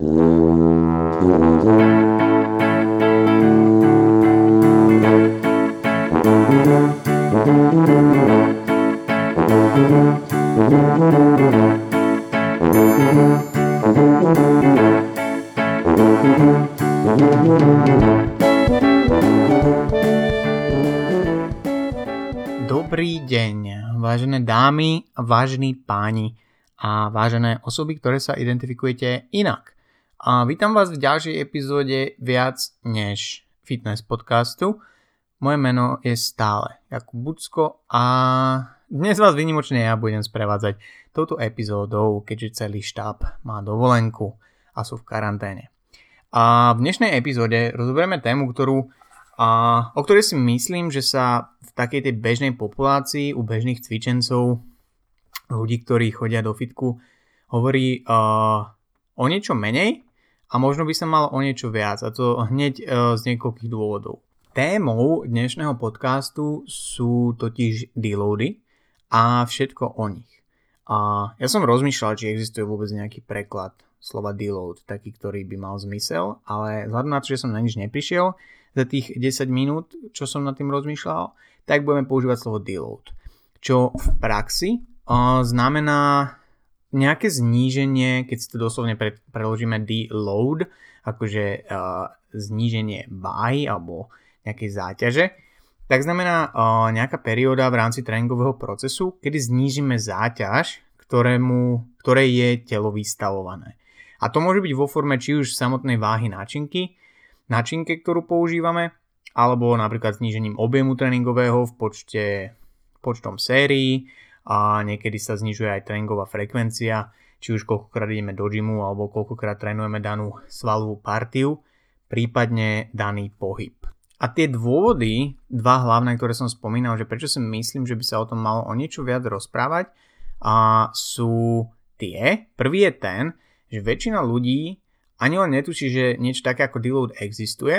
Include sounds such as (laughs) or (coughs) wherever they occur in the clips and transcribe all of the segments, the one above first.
Dobrý deň, vážené dámy, vážení páni a vážené osoby, ktoré sa identifikujete inak. A vítam vás v ďalšej epizóde viac než fitness podcastu. Moje meno je stále Jakub Bucko a dnes vás vynimočne ja budem sprevádzať touto epizódou, keďže celý štáb má dovolenku a sú v karanténe. A v dnešnej epizóde rozoberieme tému, ktorú, a, o ktorej si myslím, že sa v takej tej bežnej populácii u bežných cvičencov, ľudí, ktorí chodia do fitku, hovorí uh, o niečo menej a možno by sa malo o niečo viac a to hneď uh, z niekoľkých dôvodov. Témou dnešného podcastu sú totiž deloady a všetko o nich. A ja som rozmýšľal, či existuje vôbec nejaký preklad slova deload, taký, ktorý by mal zmysel, ale vzhľadom na to, že som na nič neprišiel za tých 10 minút, čo som nad tým rozmýšľal, tak budeme používať slovo deload. Čo v praxi uh, znamená nejaké zníženie, keď si to doslovne pre, preložíme deload, akože uh, zníženie buy alebo nejakej záťaže, tak znamená uh, nejaká perióda v rámci tréningového procesu, kedy znížime záťaž, ktorému, ktorej je telo vystavované. A to môže byť vo forme či už samotnej váhy náčinky, náčinke, ktorú používame, alebo napríklad znížením objemu tréningového v počte, počtom sérií a niekedy sa znižuje aj tréningová frekvencia, či už koľkokrát ideme do gymu alebo koľkokrát trénujeme danú svalovú partiu, prípadne daný pohyb. A tie dôvody, dva hlavné, ktoré som spomínal, že prečo si myslím, že by sa o tom malo o niečo viac rozprávať, a sú tie. Prvý je ten, že väčšina ľudí ani len netuší, že niečo také ako deload existuje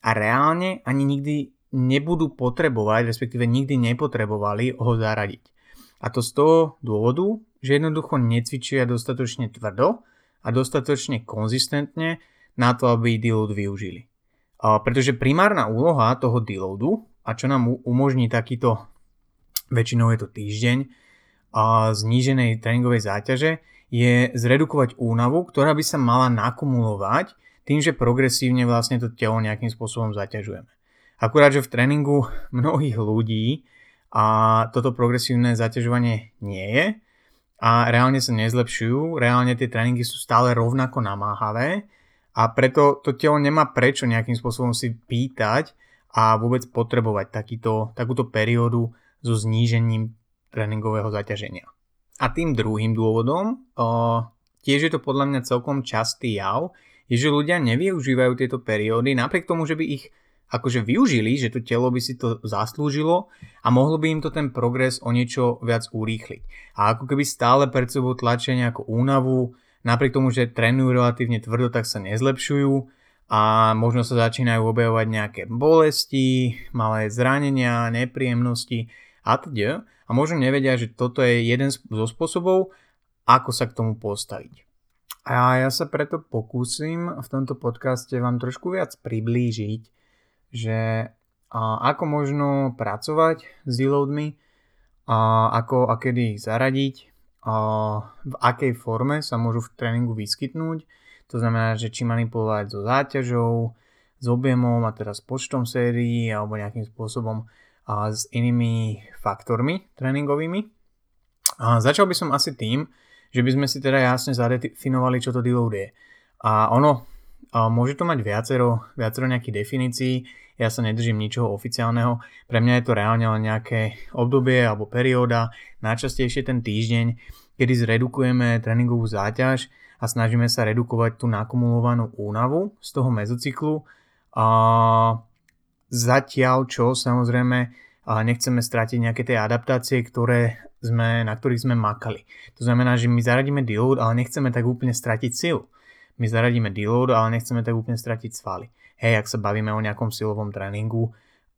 a reálne ani nikdy nebudú potrebovať, respektíve nikdy nepotrebovali ho zaradiť. A to z toho dôvodu, že jednoducho necvičia dostatočne tvrdo a dostatočne konzistentne na to, aby deload využili. Pretože primárna úloha toho deloadu, a čo nám umožní takýto, väčšinou je to týždeň, a zníženej tréningovej záťaže, je zredukovať únavu, ktorá by sa mala nakumulovať tým, že progresívne vlastne to telo nejakým spôsobom zaťažujeme. Akurát, že v tréningu mnohých ľudí a toto progresívne zaťažovanie nie je. A reálne sa nezlepšujú, reálne tie tréningy sú stále rovnako namáhavé. A preto to telo nemá prečo nejakým spôsobom si pýtať a vôbec potrebovať takýto, takúto periódu so znížením tréningového zaťaženia. A tým druhým dôvodom, tiež je to podľa mňa celkom častý jav, je, že ľudia nevyužívajú tieto periódy napriek tomu, že by ich akože využili, že to telo by si to zaslúžilo a mohlo by im to ten progres o niečo viac urýchliť. A ako keby stále pred sebou tlačia nejakú únavu, napriek tomu, že trénujú relatívne tvrdo, tak sa nezlepšujú a možno sa začínajú objavovať nejaké bolesti, malé zranenia, nepríjemnosti a teda. A možno nevedia, že toto je jeden zo spôsobov, ako sa k tomu postaviť. A ja sa preto pokúsim v tomto podcaste vám trošku viac priblížiť, že ako možno pracovať s deloadmi, ako a kedy ich zaradiť, v akej forme sa môžu v tréningu vyskytnúť. To znamená, že či manipulovať so záťažou, s objemom a teraz počtom sérií alebo nejakým spôsobom a s inými faktormi tréningovými. A začal by som asi tým, že by sme si teda jasne zadefinovali, čo to deload je. A ono, a môže to mať viacero, viacero nejakých definícií, ja sa nedržím ničoho oficiálneho, pre mňa je to reálne len nejaké obdobie alebo perióda, najčastejšie ten týždeň, kedy zredukujeme tréningovú záťaž a snažíme sa redukovať tú nakumulovanú únavu z toho mezocyklu. A zatiaľ čo samozrejme nechceme stratiť nejaké tie adaptácie, ktoré sme, na ktorých sme makali. To znamená, že my zaradíme deload, ale nechceme tak úplne stratiť silu. My zaradíme deload, ale nechceme tak úplne stratiť svaly hej, ak sa bavíme o nejakom silovom tréningu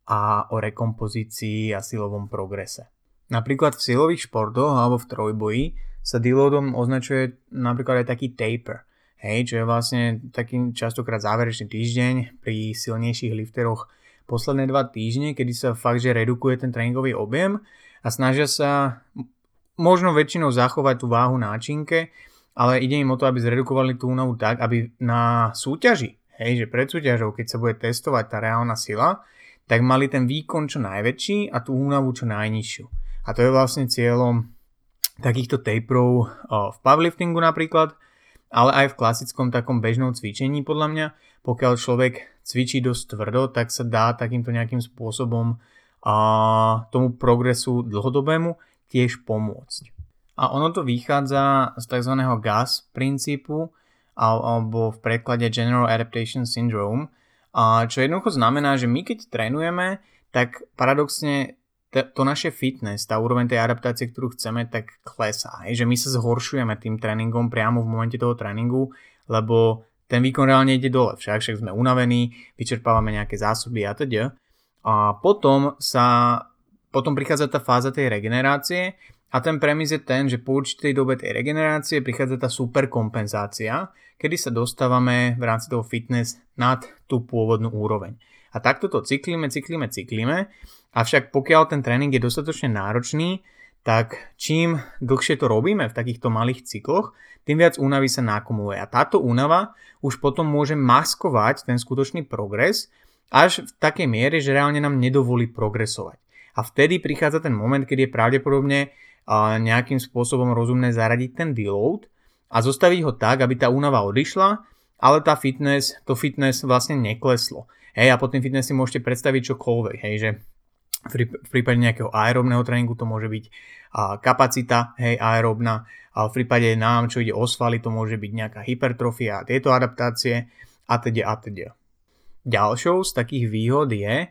a o rekompozícii a silovom progrese. Napríklad v silových športoch alebo v trojboji sa deloadom označuje napríklad aj taký taper. hej, čo je vlastne taký častokrát záverečný týždeň pri silnejších lifteroch posledné dva týždne, kedy sa fakt, že redukuje ten tréningový objem a snažia sa možno väčšinou zachovať tú váhu náčinke, ale ide im o to, aby zredukovali tú únavu tak, aby na súťaži, hej, že pred súťažou, keď sa bude testovať tá reálna sila, tak mali ten výkon čo najväčší a tú únavu čo najnižšiu. A to je vlastne cieľom takýchto taperov v powerliftingu napríklad, ale aj v klasickom takom bežnom cvičení podľa mňa. Pokiaľ človek cvičí dosť tvrdo, tak sa dá takýmto nejakým spôsobom a tomu progresu dlhodobému tiež pomôcť. A ono to vychádza z tzv. GAS princípu alebo v preklade General Adaptation Syndrome, a čo jednoducho znamená, že my keď trénujeme, tak paradoxne to naše fitness, tá úroveň tej adaptácie, ktorú chceme, tak klesá. Hej? Že my sa zhoršujeme tým tréningom priamo v momente toho tréningu, lebo ten výkon reálne ide dole. Však, však sme unavení, vyčerpávame nejaké zásoby a teda. A potom sa potom prichádza tá fáza tej regenerácie a ten premis je ten, že po určitej dobe tej regenerácie prichádza tá superkompenzácia, kedy sa dostávame v rámci toho fitness nad tú pôvodnú úroveň. A takto to cyklíme, cyklíme, cyklíme, avšak pokiaľ ten tréning je dostatočne náročný, tak čím dlhšie to robíme v takýchto malých cykloch, tým viac únavy sa nakumuluje. A táto únava už potom môže maskovať ten skutočný progres až v takej miere, že reálne nám nedovolí progresovať. A vtedy prichádza ten moment, keď je pravdepodobne nejakým spôsobom rozumné zaradiť ten deload a zostaviť ho tak, aby tá únava odišla, ale tá fitness, to fitness vlastne nekleslo. Hej, a pod tým fitness si môžete predstaviť čokoľvek, hej, že v prípade nejakého aerobného tréningu to môže byť kapacita, hej, aerobná, a v prípade nám, čo ide o svaly, to môže byť nejaká hypertrofia a tieto adaptácie a teda a teda. Ďalšou z takých výhod je,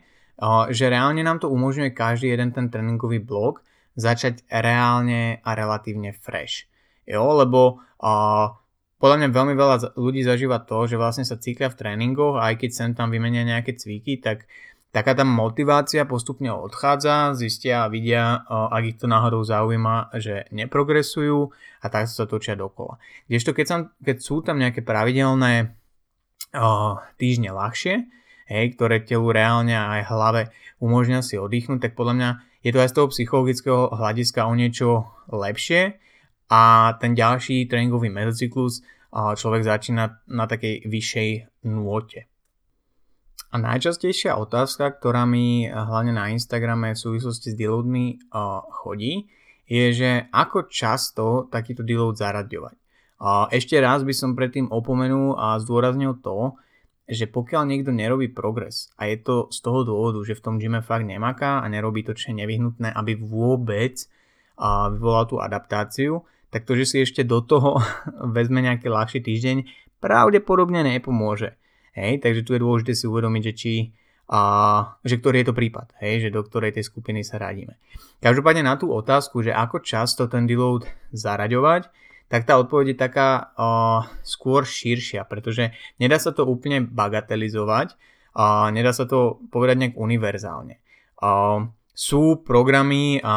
že reálne nám to umožňuje každý jeden ten tréningový blok začať reálne a relatívne fresh. Jo, lebo uh, podľa mňa veľmi veľa ľudí zažíva to, že vlastne sa cítia v tréningoch a aj keď sem tam vymenia nejaké cviky, tak taká tá motivácia postupne odchádza, zistia a vidia, ak ich to náhodou zaujíma, že neprogresujú a tak sa točia dokola. Kdežto keď, sam, keď sú tam nejaké pravidelné týždne ľahšie, hej, ktoré telu reálne aj hlave umožňa si oddychnúť, tak podľa mňa je to aj z toho psychologického hľadiska o niečo lepšie a ten ďalší tréningový mezocyklus človek začína na takej vyššej nôte. A najčastejšia otázka, ktorá mi hlavne na Instagrame v súvislosti s deloadmi chodí, je, že ako často takýto deload zaraďovať. Ešte raz by som predtým opomenul a zdôraznil to, že pokiaľ niekto nerobí progres a je to z toho dôvodu, že v tom gyme fakt nemaká a nerobí to, čo je nevyhnutné, aby vôbec vyvolal tú adaptáciu, tak to, že si ešte do toho (laughs) vezme nejaký ľahší týždeň, pravdepodobne nepomôže. Hej, takže tu je dôležité si uvedomiť, že či a, že ktorý je to prípad, hej, že do ktorej tej skupiny sa radíme. Každopádne na tú otázku, že ako často ten deload zaraďovať, tak tá odpoveď je taká uh, skôr širšia, pretože nedá sa to úplne bagatelizovať a uh, nedá sa to povedať nejak univerzálne. Uh, sú programy a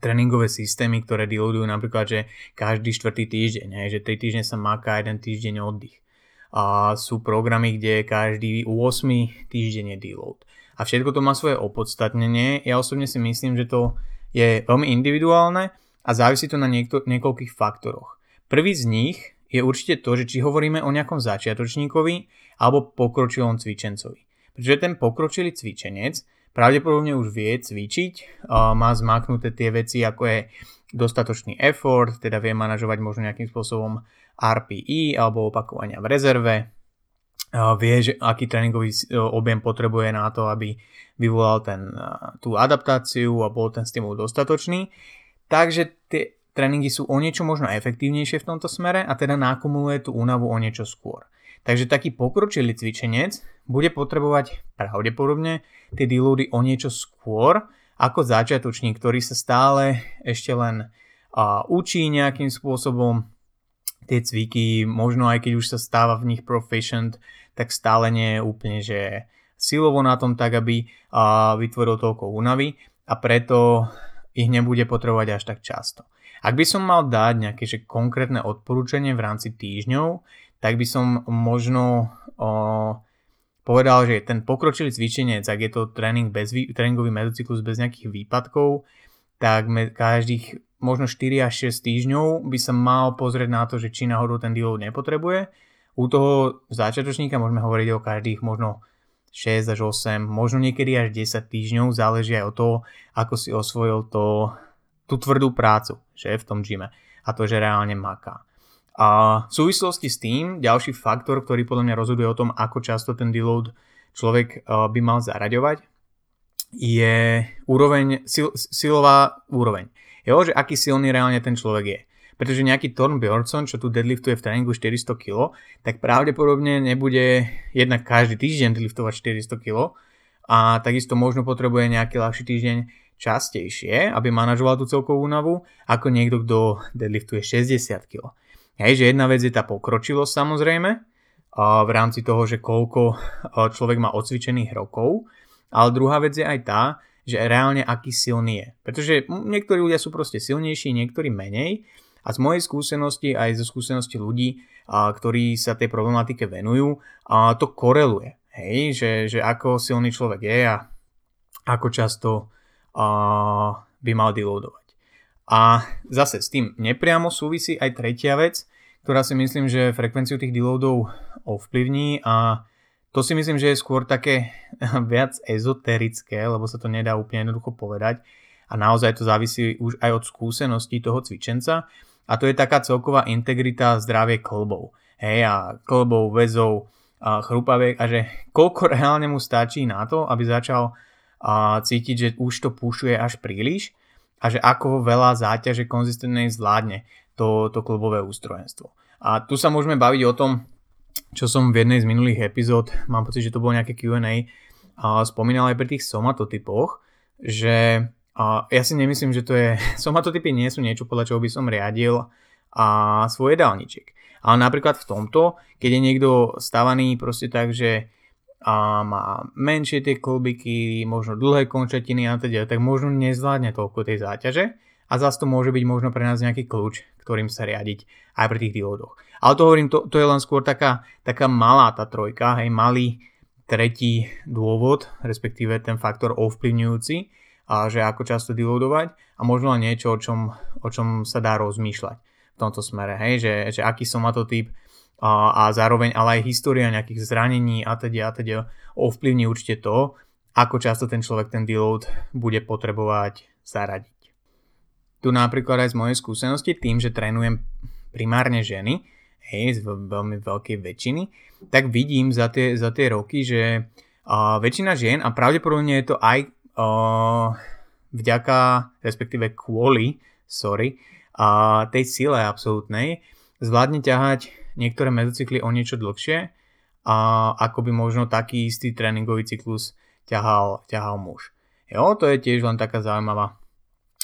tréningové systémy, ktoré deloadujú napríklad, že každý štvrtý týždeň, hej, že 3 týždne sa maká, jeden týždeň oddych. A sú programy, kde každý 8 týždeň je deload. A všetko to má svoje opodstatnenie. Ja osobne si myslím, že to je veľmi individuálne a závisí to na niekto, niekoľkých faktoroch. Prvý z nich je určite to, že či hovoríme o nejakom začiatočníkovi alebo pokročilom cvičencovi. Pretože ten pokročilý cvičenec pravdepodobne už vie cvičiť, má zmaknuté tie veci ako je dostatočný effort, teda vie manažovať možno nejakým spôsobom RPE alebo opakovania v rezerve, vie, že aký tréningový objem potrebuje na to, aby vyvolal ten, tú adaptáciu a bol ten stimul dostatočný. Takže tie tréningy sú o niečo možno efektívnejšie v tomto smere a teda nakumuluje tú únavu o niečo skôr. Takže taký pokročilý cvičenec bude potrebovať pravdepodobne tie deloady o niečo skôr ako začiatočník, ktorý sa stále ešte len uh, učí nejakým spôsobom tie cviky, možno aj keď už sa stáva v nich proficient, tak stále nie je úplne, že silovo na tom tak, aby uh, vytvoril toľko únavy a preto ich nebude potrebovať až tak často. Ak by som mal dať nejaké že konkrétne odporúčanie v rámci týždňov, tak by som možno o, povedal, že ten pokročilý cvičenec, ak je to tréning bez, tréningový mezocyklus bez nejakých výpadkov, tak každých možno 4 až 6 týždňov by sa mal pozrieť na to, že či náhodou ten deload nepotrebuje. U toho začiatočníka môžeme hovoriť o každých možno 6 až 8, možno niekedy až 10 týždňov, záleží aj od toho, ako si osvojil to, tú tvrdú prácu, že v tom gyme a to, že reálne maká. A v súvislosti s tým, ďalší faktor, ktorý podľa mňa rozhoduje o tom, ako často ten deload človek by mal zaraďovať, je úroveň, sil, silová úroveň. Jo, že aký silný reálne ten človek je. Pretože nejaký Thorn Bjornsson, čo tu deadliftuje v tréningu 400 kg, tak pravdepodobne nebude jednak každý týždeň deadliftovať 400 kg a takisto možno potrebuje nejaký ľahší týždeň častejšie, aby manažoval tú celkovú únavu, ako niekto, kto deadliftuje 60 kg. Hej, že jedna vec je tá pokročilosť samozrejme, v rámci toho, že koľko človek má odcvičených rokov, ale druhá vec je aj tá, že reálne aký silný je. Pretože niektorí ľudia sú proste silnejší, niektorí menej. A z mojej skúsenosti aj zo skúsenosti ľudí, ktorí sa tej problematike venujú, to koreluje. Hej, že, že ako silný človek je a ako často by mal deloadovať. A zase s tým nepriamo súvisí aj tretia vec, ktorá si myslím, že frekvenciu tých deloadov ovplyvní a to si myslím, že je skôr také (laughs) viac ezoterické, lebo sa to nedá úplne jednoducho povedať a naozaj to závisí už aj od skúseností toho cvičenca a to je taká celková integrita zdravie klbov. Hej, a klbov, väzov, a chrupaviek a že koľko reálne mu stačí na to, aby začal a, cítiť, že už to pušuje až príliš a že ako veľa záťaže konzistentnej zvládne to, to klubové ústrojenstvo. A tu sa môžeme baviť o tom, čo som v jednej z minulých epizód, mám pocit, že to bolo nejaké Q&A, spomínal aj pri tých somatotypoch, že ja si nemyslím, že to je... (laughs) Somatotypy nie sú niečo, podľa čoho by som riadil a svoj jedálniček. Ale napríklad v tomto, keď je niekto stavaný proste tak, že a má menšie tie kolbiky, možno dlhé končatiny a teda, tak možno nezvládne toľko tej záťaže a zase to môže byť možno pre nás nejaký kľúč, ktorým sa riadiť aj pri tých diódoch. Ale to hovorím, to, to je len skôr taká, taká malá tá trojka, hej, malý tretí dôvod, respektíve ten faktor ovplyvňujúci, a že ako často deloadovať a možno len niečo, o čom, o čom sa dá rozmýšľať v tomto smere, hej, že, že aký somatotyp a, a zároveň ale aj história nejakých zranení a teda a teda ovplyvní určite to, ako často ten človek ten deload bude potrebovať zaradiť. Tu napríklad aj z mojej skúsenosti, tým, že trénujem primárne ženy, hej, z veľmi veľkej väčšiny, tak vidím za tie, za tie roky, že uh, väčšina žien, a pravdepodobne je to aj vďaka, respektíve kvôli, sorry, uh, tej sile absolútnej, zvládne ťahať niektoré mezocykly o niečo dlhšie a ako by možno taký istý tréningový cyklus ťahal, ťahal muž. Jo, to je tiež len taká zaujímavá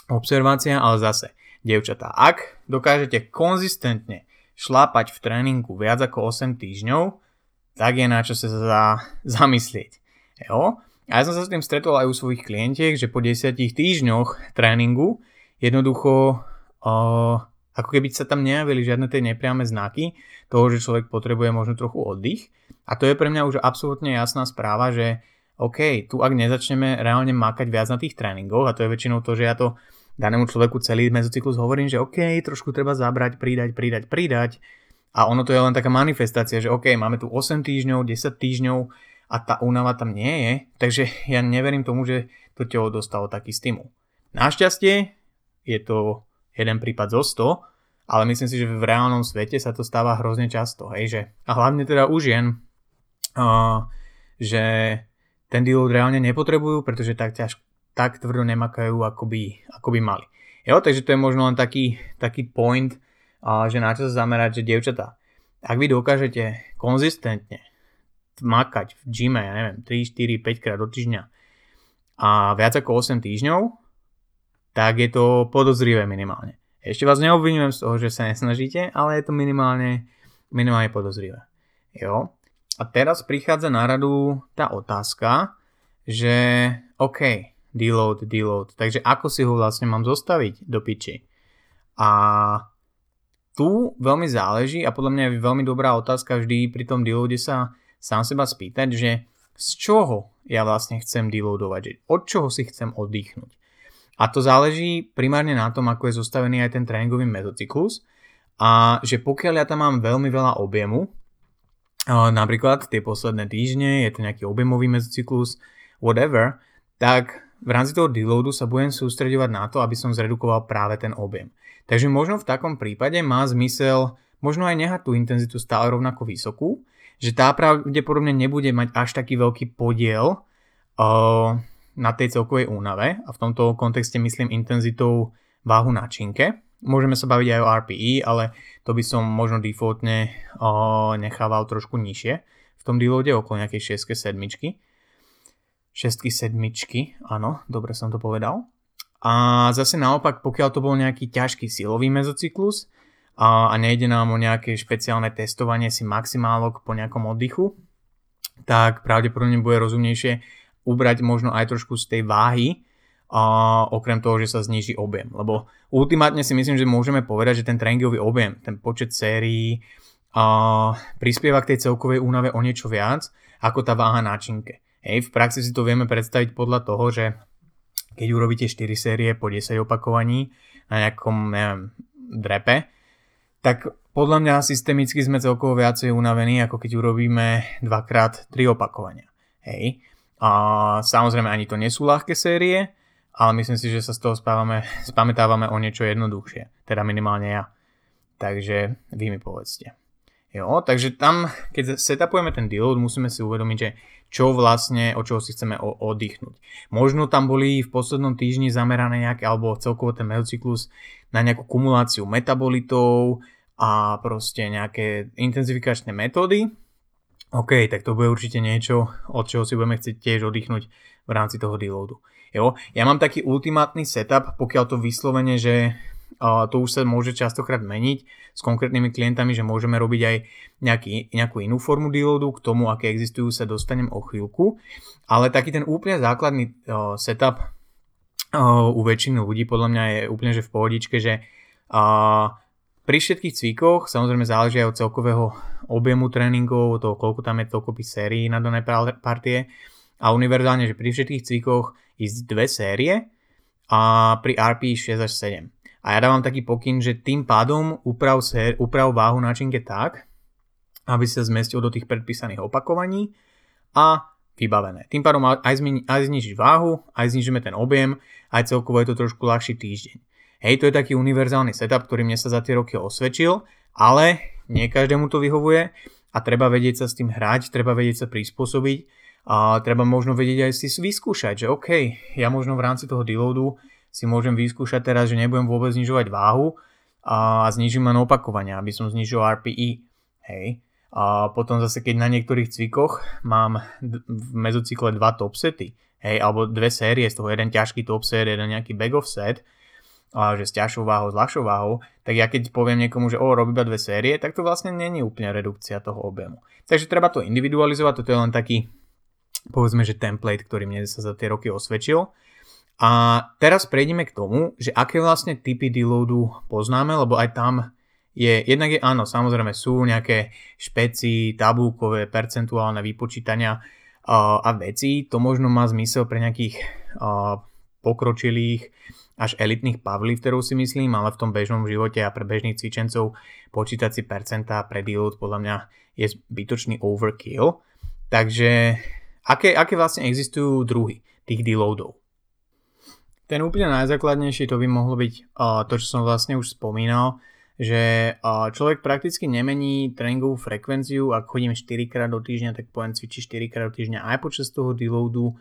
observácia, ale zase, devčatá, ak dokážete konzistentne šlápať v tréningu viac ako 8 týždňov, tak je na čo sa za, zamyslieť. Jo? A ja som sa s tým stretol aj u svojich klientiek, že po 10 týždňoch tréningu jednoducho uh, ako keby sa tam nejavili žiadne tie nepriame znaky toho, že človek potrebuje možno trochu oddych. A to je pre mňa už absolútne jasná správa, že OK, tu ak nezačneme reálne makať viac na tých tréningoch, a to je väčšinou to, že ja to danému človeku celý mezocyklus hovorím, že OK, trošku treba zabrať, pridať, pridať, pridať. A ono to je len taká manifestácia, že OK, máme tu 8 týždňov, 10 týždňov a tá únava tam nie je, takže ja neverím tomu, že to telo dostalo taký stimul. Našťastie je to jeden prípad zo 100, ale myslím si, že v reálnom svete sa to stáva hrozne často, hej, že a hlavne teda u žien, uh, že ten deload reálne nepotrebujú, pretože tak ťaž, tak tvrdo nemakajú, ako by, ako by mali. Jo, takže to je možno len taký, taký point, uh, že na čo sa zamerať, že dievčatá, ak vy dokážete konzistentne makať v gyme, ja neviem, 3, 4, 5 krát do týždňa a viac ako 8 týždňov, tak je to podozrivé minimálne. Ešte vás neobvinujem z toho, že sa nesnažíte, ale je to minimálne, minimálne podozrivé. Jo? A teraz prichádza na radu tá otázka, že OK, deload, deload, takže ako si ho vlastne mám zostaviť do piči? A tu veľmi záleží a podľa mňa je veľmi dobrá otázka vždy pri tom deloade sa sám seba spýtať, že z čoho ja vlastne chcem deloadovať, od čoho si chcem oddychnúť. A to záleží primárne na tom, ako je zostavený aj ten tréningový mezocyklus a že pokiaľ ja tam mám veľmi veľa objemu, napríklad tie posledné týždne, je to nejaký objemový mezocyklus, whatever, tak v rámci toho deloadu sa budem sústredovať na to, aby som zredukoval práve ten objem. Takže možno v takom prípade má zmysel možno aj nehať tú intenzitu stále rovnako vysokú, že tá pravdepodobne nebude mať až taký veľký podiel uh, na tej celkovej únave a v tomto kontexte myslím intenzitou váhu na činke. Môžeme sa baviť aj o RPE, ale to by som možno defaultne o, nechával trošku nižšie v tom deloade, okolo nejakej 6 7 6 7 áno, dobre som to povedal. A zase naopak, pokiaľ to bol nejaký ťažký silový mezocyklus a, a nejde nám o nejaké špeciálne testovanie si maximálok po nejakom oddychu, tak pravdepodobne bude rozumnejšie ubrať možno aj trošku z tej váhy, a okrem toho, že sa zniží objem. Lebo ultimátne si myslím, že môžeme povedať, že ten tréningový objem, ten počet sérií a prispieva k tej celkovej únave o niečo viac ako tá váha náčinke. Hej, v praxi si to vieme predstaviť podľa toho, že keď urobíte 4 série po 10 opakovaní na nejakom, neviem, drepe, tak podľa mňa systemicky sme celkovo viacej unavení, ako keď urobíme 2x3 opakovania. Hej. A samozrejme ani to nie sú ľahké série, ale myslím si, že sa z toho spávame, spamätávame o niečo jednoduchšie, teda minimálne ja. Takže vy mi povedzte. Jo, takže tam, keď setupujeme ten deload, musíme si uvedomiť, že čo vlastne, o čoho si chceme oddychnúť. Možno tam boli v poslednom týždni zamerané nejaké, alebo celkovo ten mezocyklus na nejakú kumuláciu metabolitov a proste nejaké intenzifikačné metódy. OK, tak to bude určite niečo, od čoho si budeme chcieť tiež oddychnúť v rámci toho deloadu. Jo? Ja mám taký ultimátny setup, pokiaľ to vyslovene, že uh, to už sa môže častokrát meniť s konkrétnymi klientami, že môžeme robiť aj nejaký, nejakú inú formu deloadu, k tomu, aké existujú, sa dostanem o chvíľku. Ale taký ten úplne základný uh, setup uh, u väčšiny ľudí podľa mňa je úplne že v pohodičke, že uh, pri všetkých cvíkoch samozrejme záleží aj od celkového objemu tréningov, toho koľko tam je toľko sérií na dané partie a univerzálne, že pri všetkých cvíkoch ísť dve série a pri RP 6 až 7. A ja dávam taký pokyn, že tým pádom uprav, sér, uprav váhu náčinke tak, aby sa zmestil do tých predpísaných opakovaní a vybavené. Tým pádom aj, zmi, aj znižiť váhu, aj znižíme ten objem, aj celkovo je to trošku ľahší týždeň. Hej, to je taký univerzálny setup, ktorý mne sa za tie roky osvedčil, ale nie každému to vyhovuje a treba vedieť sa s tým hrať, treba vedieť sa prispôsobiť a treba možno vedieť aj si vyskúšať, že OK, ja možno v rámci toho deloadu si môžem vyskúšať teraz, že nebudem vôbec znižovať váhu a znižím len opakovania, aby som znižil RPE. Hej. A potom zase, keď na niektorých cvikoch mám v mezocykle dva top sety, hej, alebo dve série, z toho jeden ťažký top set, jeden nejaký back of set, že s ťažšou váhou, s ľahšou váhou, tak ja keď poviem niekomu, že o, robí iba dve série, tak to vlastne není úplne redukcia toho objemu. Takže treba to individualizovať, toto je len taký povedzme, že template, ktorý mne sa za tie roky osvedčil. A teraz prejdeme k tomu, že aké vlastne typy deloadu poznáme, lebo aj tam je, jednak je áno, samozrejme sú nejaké špeci, tabulkové, percentuálne vypočítania uh, a veci. To možno má zmysel pre nejakých uh, pokročilých až elitných powerlifterov si myslím, ale v tom bežnom živote a pre bežných cvičencov počítať si percentá pre deload podľa mňa je zbytočný overkill. Takže Aké, aké vlastne existujú druhy tých deloadov? Ten úplne najzákladnejší to by mohlo byť uh, to, čo som vlastne už spomínal, že uh, človek prakticky nemení tréningovú frekvenciu, ak chodím 4 krát do týždňa, tak poviem cvičí 4 krát do týždňa aj počas toho deloadu,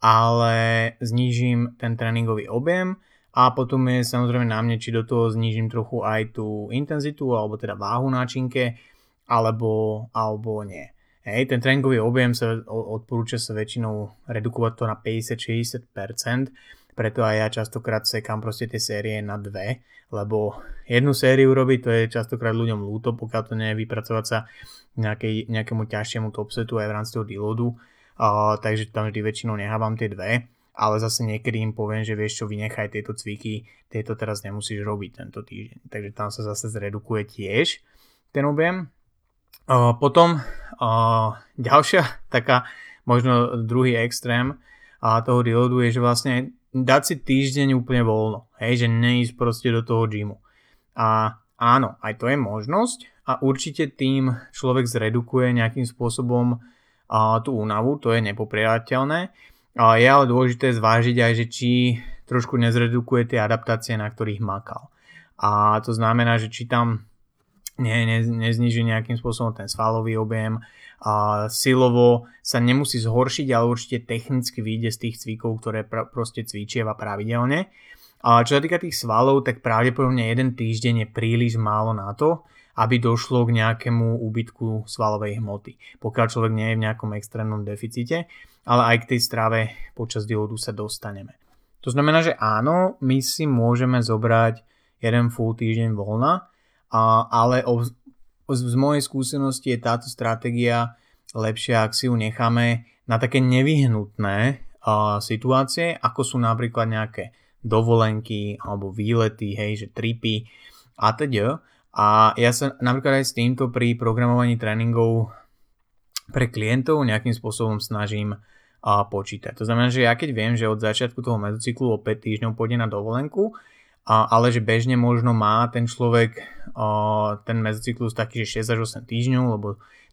ale znížim ten tréningový objem a potom je samozrejme na mne, či do toho znížim trochu aj tú intenzitu alebo teda váhu náčinke alebo, alebo nie. Hej, ten tréningový objem sa odporúča sa väčšinou redukovať to na 50-60%, preto aj ja častokrát sekám proste tie série na dve, lebo jednu sériu robiť to je častokrát ľuďom ľúto, pokiaľ to nie je vypracovať sa nejakej, nejakému ťažšiemu topsetu aj v rámci toho deloadu, takže tam vždy väčšinou nehávam tie dve. ale zase niekedy im poviem, že vieš čo, vynechaj tieto cviky, tieto teraz nemusíš robiť tento týždeň. Takže tam sa zase zredukuje tiež ten objem. Uh, potom uh, ďalšia (laughs) taká, možno druhý extrém uh, toho deloadu je, že vlastne dať si týždeň úplne voľno. Hej, že neísť proste do toho gymu. A áno, aj to je možnosť a určite tým človek zredukuje nejakým spôsobom tú únavu, to je nepopriateľné. Je ale dôležité zvážiť aj, že či trošku nezredukuje tie adaptácie, na ktorých makal. A to znamená, že či tam ne, ne, nezniží nejakým spôsobom ten svalový objem, a silovo sa nemusí zhoršiť, ale určite technicky vyjde z tých cvikov, ktoré pr- proste cvičieva pravidelne. A čo sa týka tých svalov, tak pravdepodobne jeden týždeň je príliš málo na to, aby došlo k nejakému úbytku svalovej hmoty. Pokiaľ človek nie je v nejakom extrémnom deficite, ale aj k tej strave počas diodu sa dostaneme. To znamená, že áno, my si môžeme zobrať jeden full týždeň voľna, ale z mojej skúsenosti je táto stratégia lepšia, ak si ju necháme na také nevyhnutné situácie, ako sú napríklad nejaké dovolenky alebo výlety, hej, že tripy a teda. A ja sa napríklad aj s týmto pri programovaní tréningov pre klientov nejakým spôsobom snažím a počítať. To znamená, že ja keď viem, že od začiatku toho medzocyklu o 5 týždňov pôjde na dovolenku, a, ale že bežne možno má ten človek a, ten mezocyklus taký, že 6 až 8 týždňov, lebo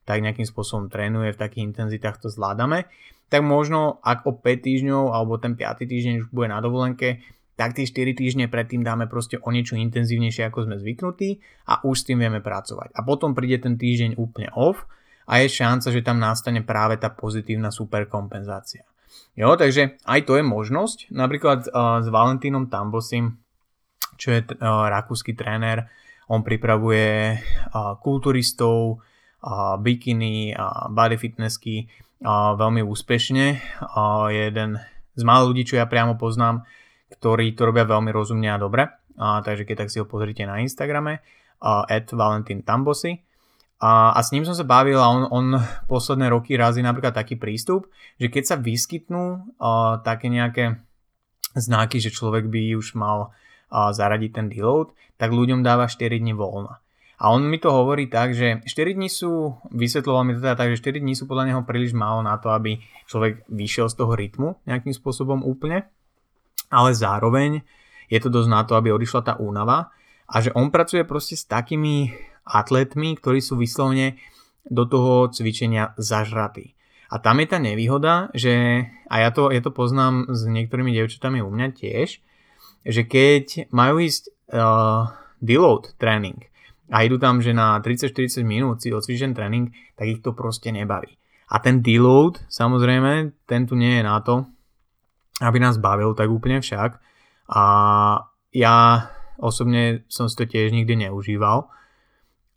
tak nejakým spôsobom trénuje, v takých intenzitách to zvládame, tak možno ak o 5 týždňov alebo ten 5 týždeň už bude na dovolenke, tak tie 4 týždne predtým dáme proste o niečo intenzívnejšie ako sme zvyknutí a už s tým vieme pracovať. A potom príde ten týždeň úplne off a je šanca, že tam nastane práve tá pozitívna superkompenzácia. Jo, takže aj to je možnosť. Napríklad uh, s Valentínom Tambosim, čo je uh, rakúsky tréner, on pripravuje uh, kulturistov, uh, bikiny a body fitnessky uh, veľmi úspešne. Uh, je jeden z málo ľudí, čo ja priamo poznám, ktorí to robia veľmi rozumne a dobre. Uh, takže keď tak si ho pozrite na Instagrame, at Valentín Tambosi. A, a s ním som sa bavil a on, on posledné roky razí napríklad taký prístup, že keď sa vyskytnú uh, také nejaké znaky, že človek by už mal uh, zaradiť ten deload, tak ľuďom dáva 4 dní voľna. A on mi to hovorí tak, že 4 dní sú, vysvetloval mi to teda tak, že 4 dní sú podľa neho príliš málo na to, aby človek vyšiel z toho rytmu nejakým spôsobom úplne, ale zároveň je to dosť na to, aby odišla tá únava a že on pracuje proste s takými atletmi, ktorí sú vyslovne do toho cvičenia zažratí. A tam je tá nevýhoda, že, a ja to, ja to poznám s niektorými devčatami u mňa tiež, že keď majú ísť uh, deload tréning a idú tam, že na 30-40 minút si odcvičen tréning, tak ich to proste nebaví. A ten deload, samozrejme, ten tu nie je na to, aby nás bavil tak úplne však. A ja osobne som si to tiež nikdy neužíval,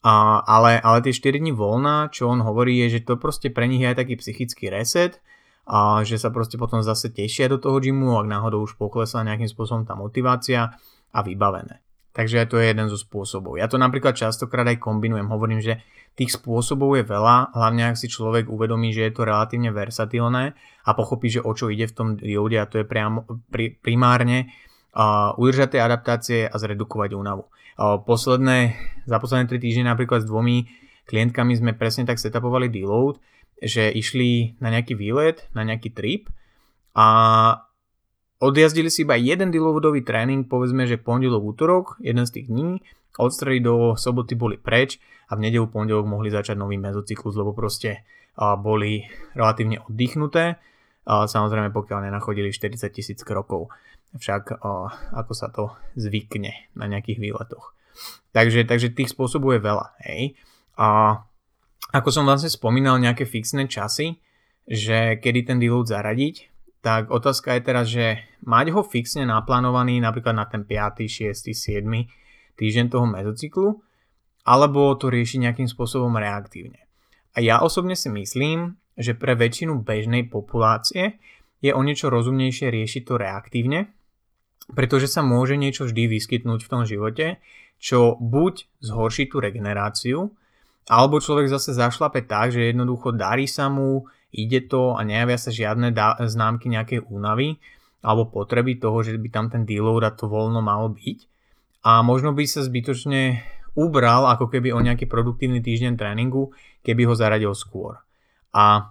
a, ale, ale tie 4 dní voľna, čo on hovorí, je, že to proste pre nich je aj taký psychický reset, a že sa proste potom zase tešia do toho gymu, ak náhodou už poklesla nejakým spôsobom tá motivácia a vybavené. Takže to je jeden zo spôsobov. Ja to napríklad častokrát aj kombinujem. Hovorím, že tých spôsobov je veľa, hlavne ak si človek uvedomí, že je to relatívne versatilné a pochopí, že o čo ide v tom diode a to je priamo, pri, primárne uh, udržať tie adaptácie a zredukovať únavu. Posledné, za posledné 3 týždne napríklad s dvomi klientkami sme presne tak setupovali deload, že išli na nejaký výlet, na nejaký trip a odjazdili si iba jeden deloadový tréning, povedzme, že pondelok, útorok, jeden z tých dní, odstreli do soboty boli preč a v nedelu pondelok mohli začať nový mezocyklus, lebo proste boli relatívne oddychnuté, samozrejme pokiaľ nenachodili 40 tisíc krokov však ako sa to zvykne na nejakých výletoch. Takže, takže tých spôsobov je veľa. Hej. A ako som vlastne spomínal, nejaké fixné časy, že kedy ten deload zaradiť, tak otázka je teraz, že mať ho fixne naplánovaný napríklad na ten 5., 6., 7. týždeň toho mezocyklu, alebo to riešiť nejakým spôsobom reaktívne. A ja osobne si myslím, že pre väčšinu bežnej populácie je o niečo rozumnejšie riešiť to reaktívne, pretože sa môže niečo vždy vyskytnúť v tom živote, čo buď zhorší tú regeneráciu, alebo človek zase zašlape tak, že jednoducho darí sa mu, ide to a nejavia sa žiadne známky nejakej únavy alebo potreby toho, že by tam ten deload a to voľno malo byť. A možno by sa zbytočne ubral ako keby o nejaký produktívny týždeň tréningu, keby ho zaradil skôr. A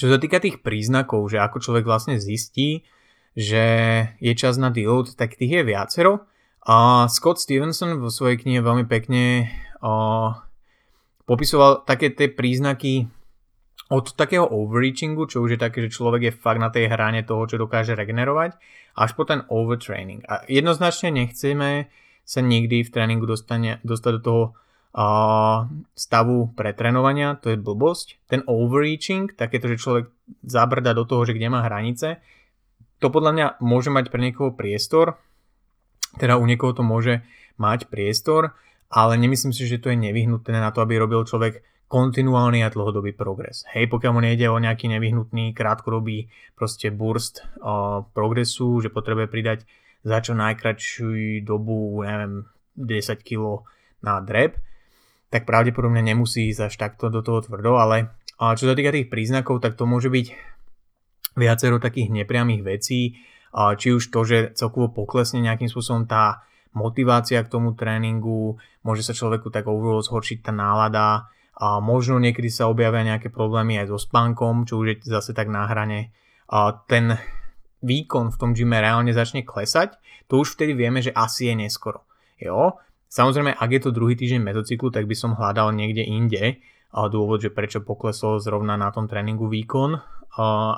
čo sa týka tých príznakov, že ako človek vlastne zistí, že je čas na deload, tak tých je viacero. A Scott Stevenson vo svojej knihe veľmi pekne uh, popisoval také tie príznaky od takého overreachingu, čo už je také, že človek je fakt na tej hrane toho, čo dokáže regenerovať, až po ten overtraining. A jednoznačne nechceme sa nikdy v tréningu dostane, dostať do toho uh, stavu pretrénovania, to je blbosť. Ten overreaching, takéto, že človek zabrda do toho, že kde má hranice, to podľa mňa môže mať pre niekoho priestor, teda u niekoho to môže mať priestor, ale nemyslím si, že to je nevyhnutné na to, aby robil človek kontinuálny a dlhodobý progres. Hej, pokiaľ mu nejde o nejaký nevyhnutný krátkodobý proste burst o, progresu, že potrebuje pridať za čo najkračšiu dobu, neviem, 10 kg na drep, tak pravdepodobne nemusí ísť až takto do toho tvrdo, ale a čo sa týka tých príznakov, tak to môže byť viacero takých nepriamých vecí, či už to, že celkovo poklesne nejakým spôsobom tá motivácia k tomu tréningu, môže sa človeku tak overall zhoršiť tá nálada, a možno niekedy sa objavia nejaké problémy aj so spánkom, čo už je zase tak na hrane. A ten výkon v tom gyme reálne začne klesať, to už vtedy vieme, že asi je neskoro. Jo? Samozrejme, ak je to druhý týždeň mezocyklu, tak by som hľadal niekde inde dôvod, že prečo poklesol zrovna na tom tréningu výkon,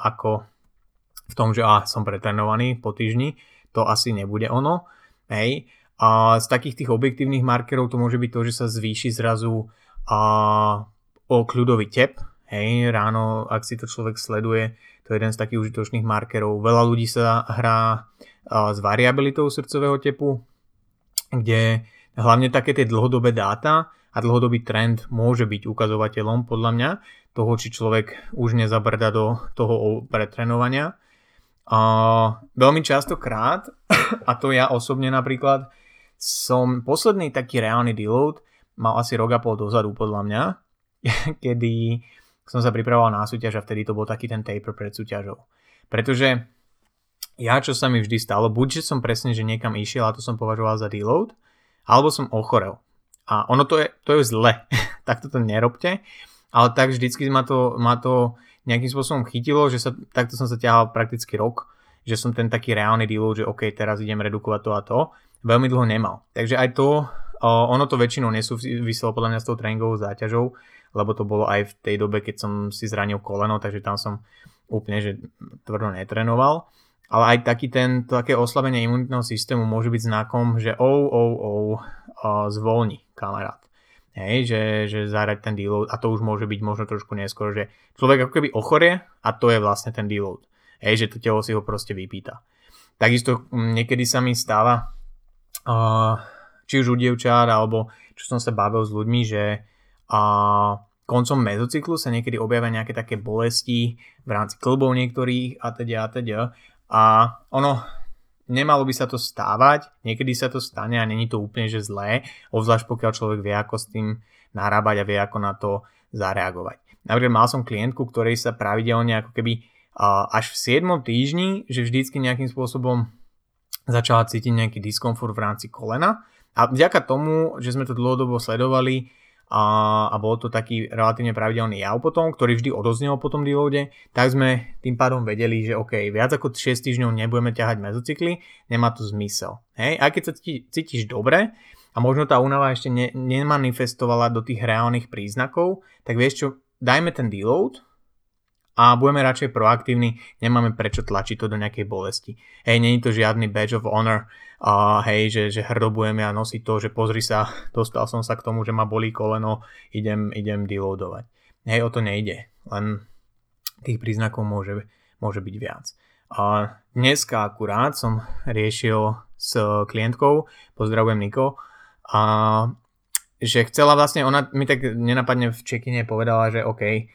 ako v tom, že ah, som pretrenovaný po týždni, to asi nebude ono. Hej. A z takých tých objektívnych markerov to môže byť to, že sa zvýši zrazu a o kľudový tep. Hej, ráno, ak si to človek sleduje, to je jeden z takých užitočných markerov. Veľa ľudí sa hrá s variabilitou srdcového tepu, kde hlavne také tie dlhodobé dáta a dlhodobý trend môže byť ukazovateľom podľa mňa toho, či človek už nezabrda do toho pretrenovania. A veľmi častokrát, (coughs) a to ja osobne napríklad, som posledný taký reálny deload mal asi rok a pol dozadu podľa mňa, (laughs) kedy som sa pripravoval na súťaž a vtedy to bol taký ten taper pred súťažou. Pretože ja, čo sa mi vždy stalo, buď že som presne, že niekam išiel a to som považoval za deload, alebo som ochorel. A ono to je, to je zle, (laughs) tak to nerobte, ale tak vždycky ma to, ma to nejakým spôsobom chytilo, že sa, takto som sa ťahal prakticky rok, že som ten taký reálny deload, že OK, teraz idem redukovať to a to, veľmi dlho nemal. Takže aj to ono to väčšinou nesúviselo podľa mňa s tou tréningovou záťažou, lebo to bolo aj v tej dobe, keď som si zranil koleno, takže tam som úplne že tvrdo netrénoval. Ale aj taký ten, také oslabenie imunitného systému môže byť znakom, že oh, oh, oh, zvolni kamarát. Hej, že, že zahrať ten deload a to už môže byť možno trošku neskôr, že človek ako keby ochorie a to je vlastne ten deload. Hej, že to telo si ho proste vypýta. Takisto mm, niekedy sa mi stáva uh, či už u dievčat, alebo čo som sa bavil s ľuďmi, že a, koncom mezocyklu sa niekedy objavia nejaké také bolesti v rámci klbov niektorých a teda a teda. A ono, nemalo by sa to stávať, niekedy sa to stane a není to úplne že zlé, obzvlášť pokiaľ človek vie ako s tým narábať a vie ako na to zareagovať. Napríklad mal som klientku, ktorej sa pravidelne ako keby až v 7. týždni, že vždycky nejakým spôsobom začala cítiť nejaký diskomfort v rámci kolena a vďaka tomu, že sme to dlhodobo sledovali a, a bol to taký relatívne pravidelný jav potom, ktorý vždy odoznel po tom deloade, tak sme tým pádom vedeli, že OK, viac ako 6 týždňov nebudeme ťahať mezocykly, nemá to zmysel. Hej? Aj keď sa cítiš dobre a možno tá únava ešte ne, nemanifestovala do tých reálnych príznakov, tak vieš čo, dajme ten deload, a budeme radšej proaktívni, nemáme prečo tlačiť to do nejakej bolesti. Hej, není to žiadny badge of honor, a hej, že, že hrdo budeme a nosiť to, že pozri sa, (laughs) dostal som sa k tomu, že ma bolí koleno, idem, idem deloadovať. Hej, o to nejde, len tých príznakov môže, môže byť viac. A dneska akurát som riešil s klientkou, pozdravujem Niko, a že chcela vlastne, ona mi tak nenapadne v čekine povedala, že OK,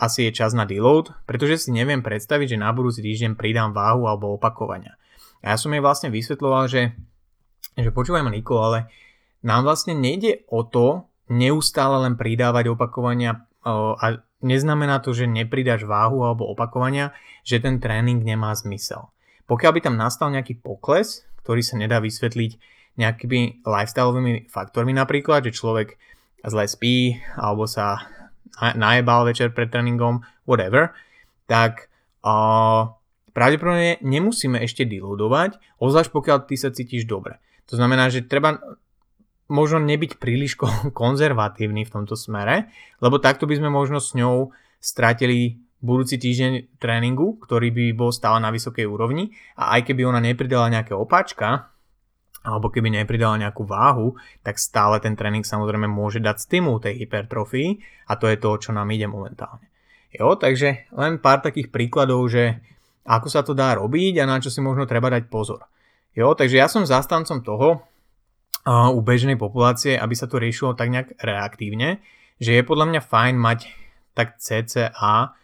asi je čas na deload, pretože si neviem predstaviť, že na budúci týždeň pridám váhu alebo opakovania. A ja som jej vlastne vysvetloval, že, že počúvaj Niko, ale nám vlastne nejde o to neustále len pridávať opakovania uh, a neznamená to, že nepridáš váhu alebo opakovania, že ten tréning nemá zmysel. pokiaľ by tam nastal nejaký pokles, ktorý sa nedá vysvetliť nejakými lifestyleovými faktormi napríklad, že človek zle spí alebo sa najebal večer pred tréningom, whatever, tak uh, pravdepodobne nemusíme ešte deloadovať, ozvlášť pokiaľ ty sa cítiš dobre. To znamená, že treba možno nebyť príliš (laughs) konzervatívny v tomto smere, lebo takto by sme možno s ňou stratili budúci týždeň tréningu, ktorý by bol stále na vysokej úrovni a aj keby ona nepridala nejaké opáčka, alebo keby nepridala nejakú váhu, tak stále ten tréning samozrejme môže dať stimul tej hypertrofii a to je to, čo nám ide momentálne. Jo, takže len pár takých príkladov, že ako sa to dá robiť a na čo si možno treba dať pozor. Jo, takže ja som zastancom toho uh, u bežnej populácie, aby sa to riešilo tak nejak reaktívne, že je podľa mňa fajn mať tak CCA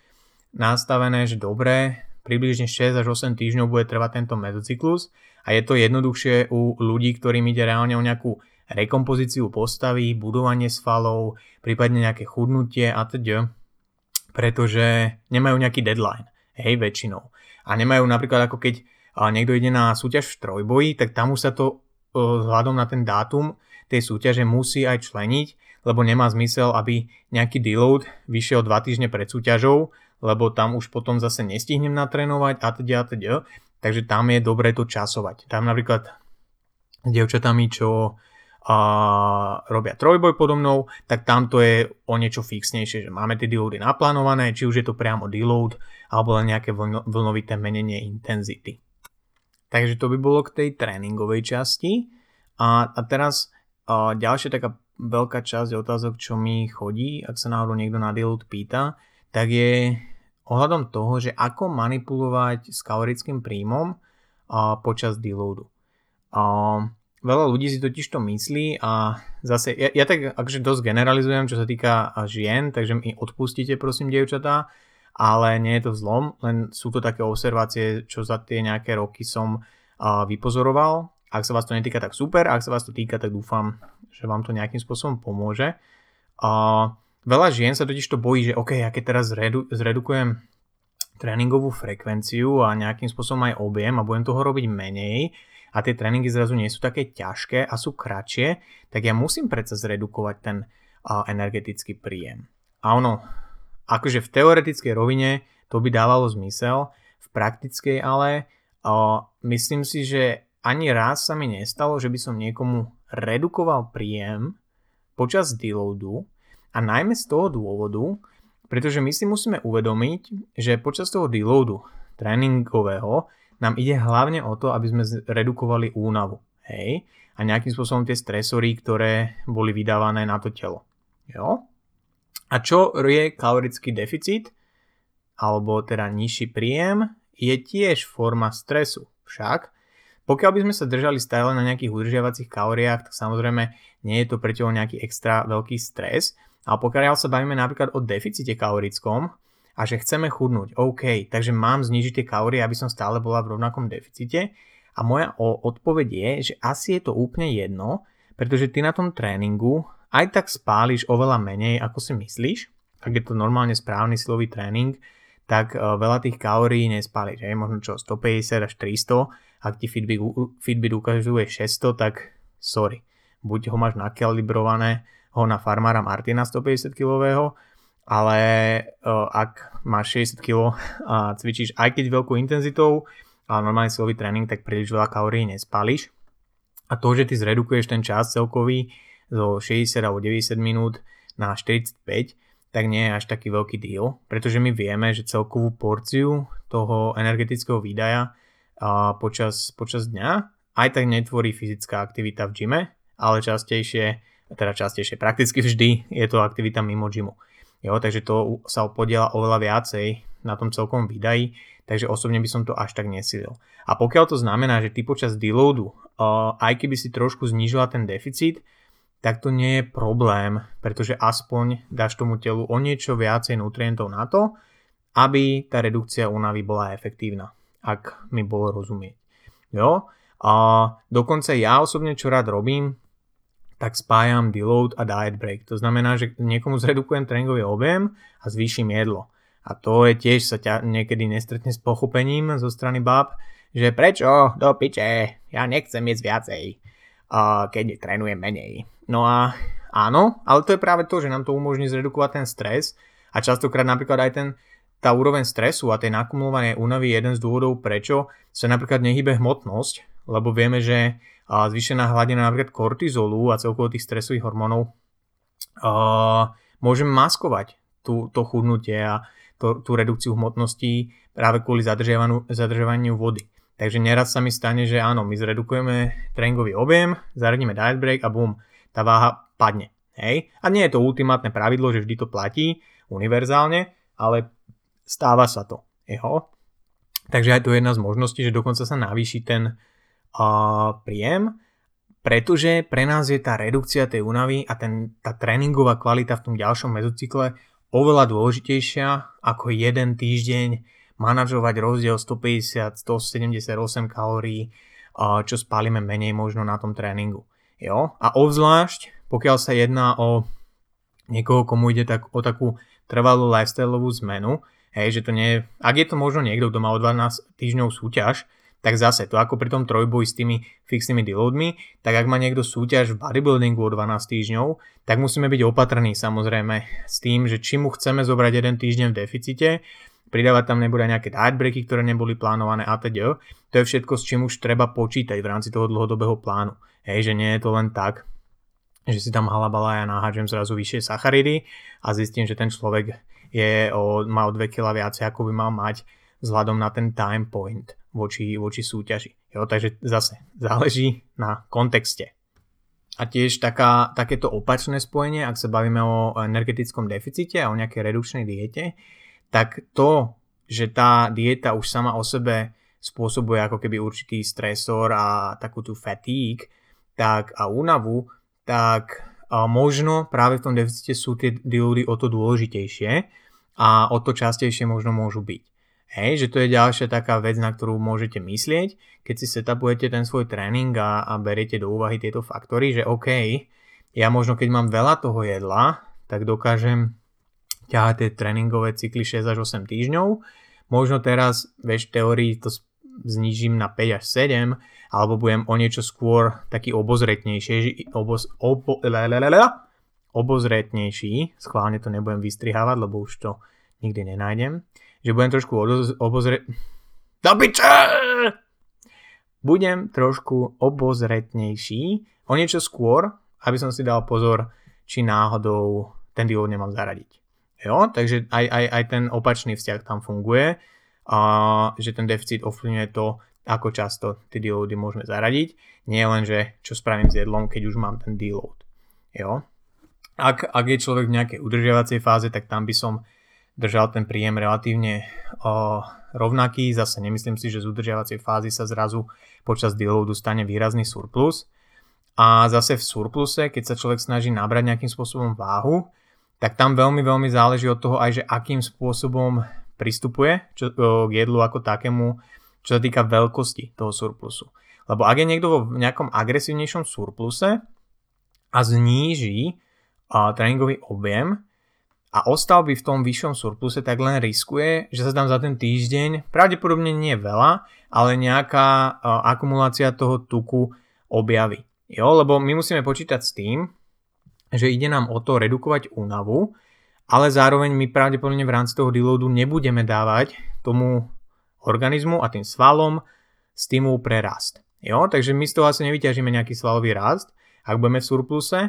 nastavené, že dobre, približne 6 až 8 týždňov bude trvať tento mezocyklus a je to jednoduchšie u ľudí, ktorým ide reálne o nejakú rekompozíciu postavy, budovanie svalov, prípadne nejaké chudnutie a teda, pretože nemajú nejaký deadline, hej, väčšinou. A nemajú napríklad ako keď niekto ide na súťaž v trojboji, tak tam už sa to vzhľadom na ten dátum tej súťaže musí aj členiť, lebo nemá zmysel, aby nejaký deload vyšiel 2 týždne pred súťažou, lebo tam už potom zase nestihnem natrénovať a teda a teda. Takže tam je dobré to časovať. Tam napríklad s dievčatami, čo a robia trojboj podo mnou, tak tam to je o niečo fixnejšie, že máme tie deloady naplánované, či už je to priamo deload, alebo len nejaké vlno, vlnovité menenie intenzity. Takže to by bolo k tej tréningovej časti. A, a teraz a ďalšia taká veľká časť otázok, čo mi chodí, ak sa náhodou niekto na deload pýta, tak je ohľadom toho, že ako manipulovať s kalorickým príjmom počas deloadu. A, veľa ľudí si totiž to myslí a zase ja, ja tak akože dosť generalizujem, čo sa týka žien, takže mi odpustíte prosím dievčatá, ale nie je to zlom, len sú to také observácie, čo za tie nejaké roky som vypozoroval. Ak sa vás to netýka, tak super, ak sa vás to týka, tak dúfam, že vám to nejakým spôsobom pomôže. A, Veľa žien sa totiž to bojí, že OK, ja keď teraz zredu, zredukujem tréningovú frekvenciu a nejakým spôsobom aj objem a budem toho robiť menej a tie tréningy zrazu nie sú také ťažké a sú kratšie, tak ja musím predsa zredukovať ten uh, energetický príjem. A ono, akože v teoretickej rovine to by dávalo zmysel, v praktickej ale uh, myslím si, že ani raz sa mi nestalo, že by som niekomu redukoval príjem počas deloadu, a najmä z toho dôvodu, pretože my si musíme uvedomiť, že počas toho deloadu tréningového nám ide hlavne o to, aby sme redukovali únavu. Hej? A nejakým spôsobom tie stresory, ktoré boli vydávané na to telo. Jo? A čo je kalorický deficit, alebo teda nižší príjem, je tiež forma stresu. Však, pokiaľ by sme sa držali stále na nejakých udržiavacích kalóriách, tak samozrejme nie je to pre telo nejaký extra veľký stres, a pokiaľ sa bavíme napríklad o deficite kalorickom a že chceme chudnúť, OK, takže mám znižiť tie kalórie, aby som stále bola v rovnakom deficite. A moja odpoveď je, že asi je to úplne jedno, pretože ty na tom tréningu aj tak spáliš oveľa menej, ako si myslíš. Ak je to normálne správny silový tréning, tak e, veľa tých kalórií nespáliš. Hej? Možno čo 150 až 300. Ak ti Fitbit, Fitbit ukazuje 600, tak sorry. Buď ho máš nakalibrované ho na farmára Martina 150 kg, ale uh, ak máš 60 kg a cvičíš aj keď veľkou intenzitou, ale normálny silový tréning, tak príliš veľa kalórií nespališ. A to, že ty zredukuješ ten čas celkový zo 60 alebo 90 minút na 45, tak nie je až taký veľký deal, pretože my vieme, že celkovú porciu toho energetického výdaja uh, počas, počas dňa aj tak netvorí fyzická aktivita v gyme, ale častejšie teda častejšie, prakticky vždy je to aktivita mimo gymu. Jo, takže to sa podiela oveľa viacej na tom celkom výdaji, takže osobne by som to až tak nesilil. A pokiaľ to znamená, že ty počas deloadu, aj keby si trošku znížila ten deficit, tak to nie je problém, pretože aspoň dáš tomu telu o niečo viacej nutrientov na to, aby tá redukcia únavy bola efektívna, ak mi bolo rozumieť. Jo? A dokonca ja osobne čo rád robím, tak spájam deload a diet break. To znamená, že niekomu zredukujem tréningový objem a zvýšim jedlo. A to je tiež sa ťa niekedy nestretne s pochopením zo strany bab, že prečo, do piče, ja nechcem jesť viacej, keď trénujem menej. No a áno, ale to je práve to, že nám to umožní zredukovať ten stres a častokrát napríklad aj ten, tá úroveň stresu a tej nakumulovanej únavy je jeden z dôvodov, prečo sa napríklad nehybe hmotnosť, lebo vieme, že zvýšená hladina napríklad kortizolu a celkovo tých stresových hormónov môžeme maskovať tú, to chudnutie a to, tú redukciu hmotnosti práve kvôli zadržovaniu vody. Takže neraz sa mi stane, že áno, my zredukujeme tréningový objem, zaradíme diet break a bum, tá váha padne. Hej? A nie je to ultimátne pravidlo, že vždy to platí univerzálne, ale stáva sa to. Jo? Takže aj to je jedna z možností, že dokonca sa navýši ten príjem, pretože pre nás je tá redukcia tej únavy a ten, tá tréningová kvalita v tom ďalšom mezocykle oveľa dôležitejšia ako jeden týždeň manažovať rozdiel 150-178 kalórií, čo spálime menej možno na tom tréningu. Jo? A obzvlášť, pokiaľ sa jedná o niekoho, komu ide tak, o takú trvalú lifestyleovú zmenu, hej, že to nie ak je to možno niekto, kto má o 12 týždňov súťaž, tak zase to ako pri tom trojboji s tými fixnými deloadmi, tak ak má niekto súťaž v bodybuildingu o 12 týždňov, tak musíme byť opatrní samozrejme s tým, že či mu chceme zobrať jeden týždeň v deficite, pridávať tam nebude nejaké diet breaky, ktoré neboli plánované a teda. To je všetko, s čím už treba počítať v rámci toho dlhodobého plánu. Hej, že nie je to len tak, že si tam halabala ja nahážem zrazu vyššie sacharidy a zistím, že ten človek je o, má o 2 kg viacej, ako by mal mať vzhľadom na ten time point voči, voči súťaži. Jo, takže zase záleží na kontexte. A tiež taká, takéto opačné spojenie, ak sa bavíme o energetickom deficite a o nejakej redukčnej diete, tak to, že tá dieta už sama o sebe spôsobuje ako keby určitý stresor a takú tú fatigue tak a únavu, tak a možno práve v tom deficite sú tie diludy o to dôležitejšie a o to častejšie možno môžu byť. Hej, že to je ďalšia taká vec, na ktorú môžete myslieť, keď si setupujete ten svoj tréning a, a beriete do úvahy tieto faktory, že OK, ja možno keď mám veľa toho jedla, tak dokážem ťahať tie tréningové cykly 6 až 8 týždňov. Možno teraz, vieš, v teórii to znížim na 5 až 7, alebo budem o niečo skôr taký obozretnejší, oboz, obo, obozretnejší, schválne to nebudem vystrihávať, lebo už to nikdy nenájdem, že budem trošku obozre... Budem trošku obozretnejší, o niečo skôr, aby som si dal pozor, či náhodou ten deal nemám zaradiť. Jo? Takže aj, aj, aj ten opačný vzťah tam funguje, a že ten deficit ovplyvňuje to, ako často tie deloady môžeme zaradiť. Nie len, že čo spravím s jedlom, keď už mám ten deload. Jo? Ak, ak je človek v nejakej udržiavacej fáze, tak tam by som držal ten príjem relatívne o, rovnaký. Zase nemyslím si, že z udržiavacej fázy sa zrazu počas deloadu stane výrazný surplus. A zase v surpluse, keď sa človek snaží nabrať nejakým spôsobom váhu, tak tam veľmi, veľmi záleží od toho aj, že akým spôsobom pristupuje čo, k jedlu ako takému, čo sa týka veľkosti toho surplusu. Lebo ak je niekto vo nejakom agresívnejšom surpluse a zníži a, tréningový objem a ostal by v tom vyššom surpluse, tak len riskuje, že sa tam za ten týždeň, pravdepodobne nie veľa, ale nejaká a, akumulácia toho tuku objaví. Jo, lebo my musíme počítať s tým, že ide nám o to redukovať únavu, ale zároveň my pravdepodobne v rámci toho deloadu nebudeme dávať tomu organizmu a tým svalom stimul pre rast. Jo? Takže my z toho asi nevyťažíme nejaký svalový rast, ak budeme v surpluse,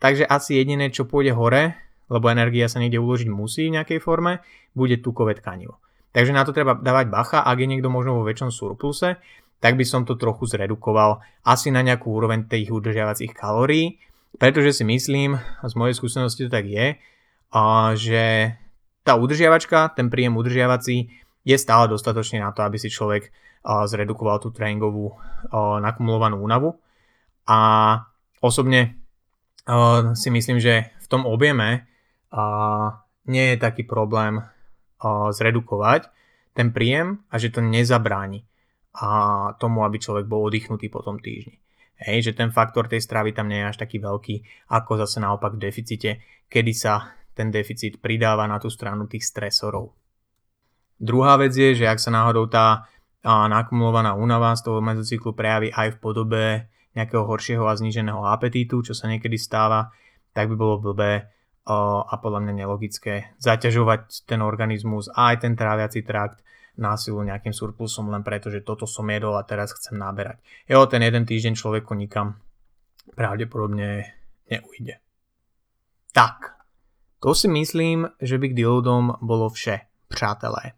takže asi jediné, čo pôjde hore, lebo energia sa niekde uložiť musí v nejakej forme, bude tukové tkanivo. Takže na to treba dávať bacha, ak je niekto možno vo väčšom surpluse, tak by som to trochu zredukoval asi na nejakú úroveň tých udržiavacích kalórií, pretože si myslím, z mojej skúsenosti to tak je, že tá udržiavačka, ten príjem udržiavací je stále dostatočný na to, aby si človek zredukoval tú tréningovú nakumulovanú únavu. A osobne si myslím, že v tom objeme nie je taký problém zredukovať ten príjem a že to nezabráni tomu, aby človek bol oddychnutý po tom týždni. Hej, že ten faktor tej stravy tam nie je až taký veľký, ako zase naopak v deficite, kedy sa ten deficit pridáva na tú stranu tých stresorov. Druhá vec je, že ak sa náhodou tá a nakumulovaná únava z toho mezocyklu prejaví aj v podobe nejakého horšieho a zníženého apetítu, čo sa niekedy stáva, tak by bolo blbé a podľa mňa nelogické zaťažovať ten organizmus a aj ten tráviaci trakt násilu nejakým surplusom len preto, že toto som jedol a teraz chcem naberať. Jo, ten jeden týždeň človeku nikam pravdepodobne neujde. Tak, to si myslím, že by k deloadom bolo vše, přátelé.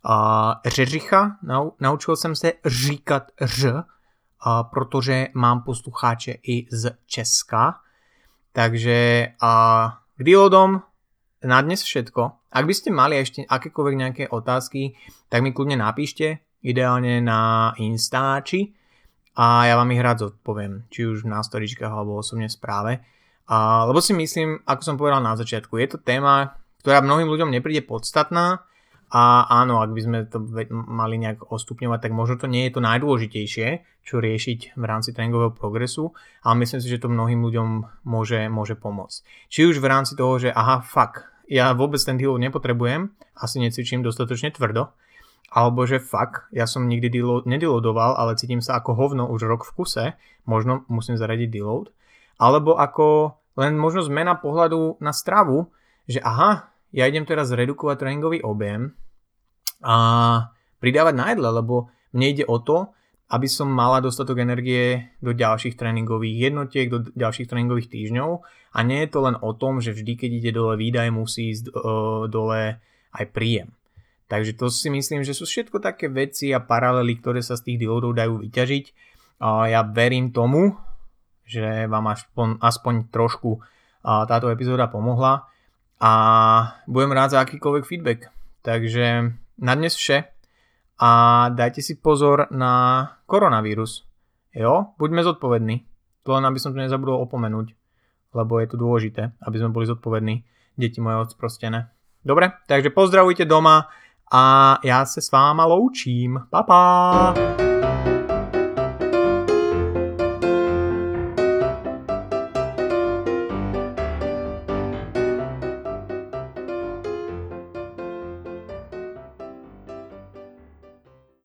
Uh, řeřicha, nau, naučil jsem se říkat ř, uh, protože mám poslucháče i z Česka. Takže uh, k deloadom na dnes všetko. Ak by ste mali ešte akékoľvek nejaké otázky, tak mi kľudne napíšte, ideálne na Instači a ja vám ich rád zodpoviem, či už na storičkách alebo osobne správe. A, lebo si myslím, ako som povedal na začiatku, je to téma, ktorá mnohým ľuďom nepríde podstatná a áno, ak by sme to mali nejak ostupňovať, tak možno to nie je to najdôležitejšie, čo riešiť v rámci tréningového progresu, ale myslím si, že to mnohým ľuďom môže, môže pomôcť. Či už v rámci toho, že aha, fuck, ja vôbec ten deal nepotrebujem, asi necvičím dostatočne tvrdo, alebo že fuck, ja som nikdy deload, nedeloadoval, ale cítim sa ako hovno už rok v kuse, možno musím zaradiť deload, alebo ako len možno zmena pohľadu na stravu, že aha, ja idem teraz redukovať tréningový objem a pridávať na jedle, lebo mne ide o to, aby som mala dostatok energie do ďalších tréningových jednotiek, do ďalších tréningových týždňov a nie je to len o tom, že vždy, keď ide dole výdaj, musí ísť uh, dole aj príjem. Takže to si myslím, že sú všetko také veci a paralely, ktoré sa z tých dealodov dajú vyťažiť. Ja verím tomu, že vám aspoň, aspoň trošku táto epizóda pomohla a budem rád za akýkoľvek feedback. Takže na dnes vše a dajte si pozor na koronavírus. Jo, buďme zodpovední. To len aby som to nezabudol opomenúť, lebo je to dôležité, aby sme boli zodpovední. Deti moje odsprostené. Dobre, takže pozdravujte doma a ja sa s váma loučím. Pa, pa!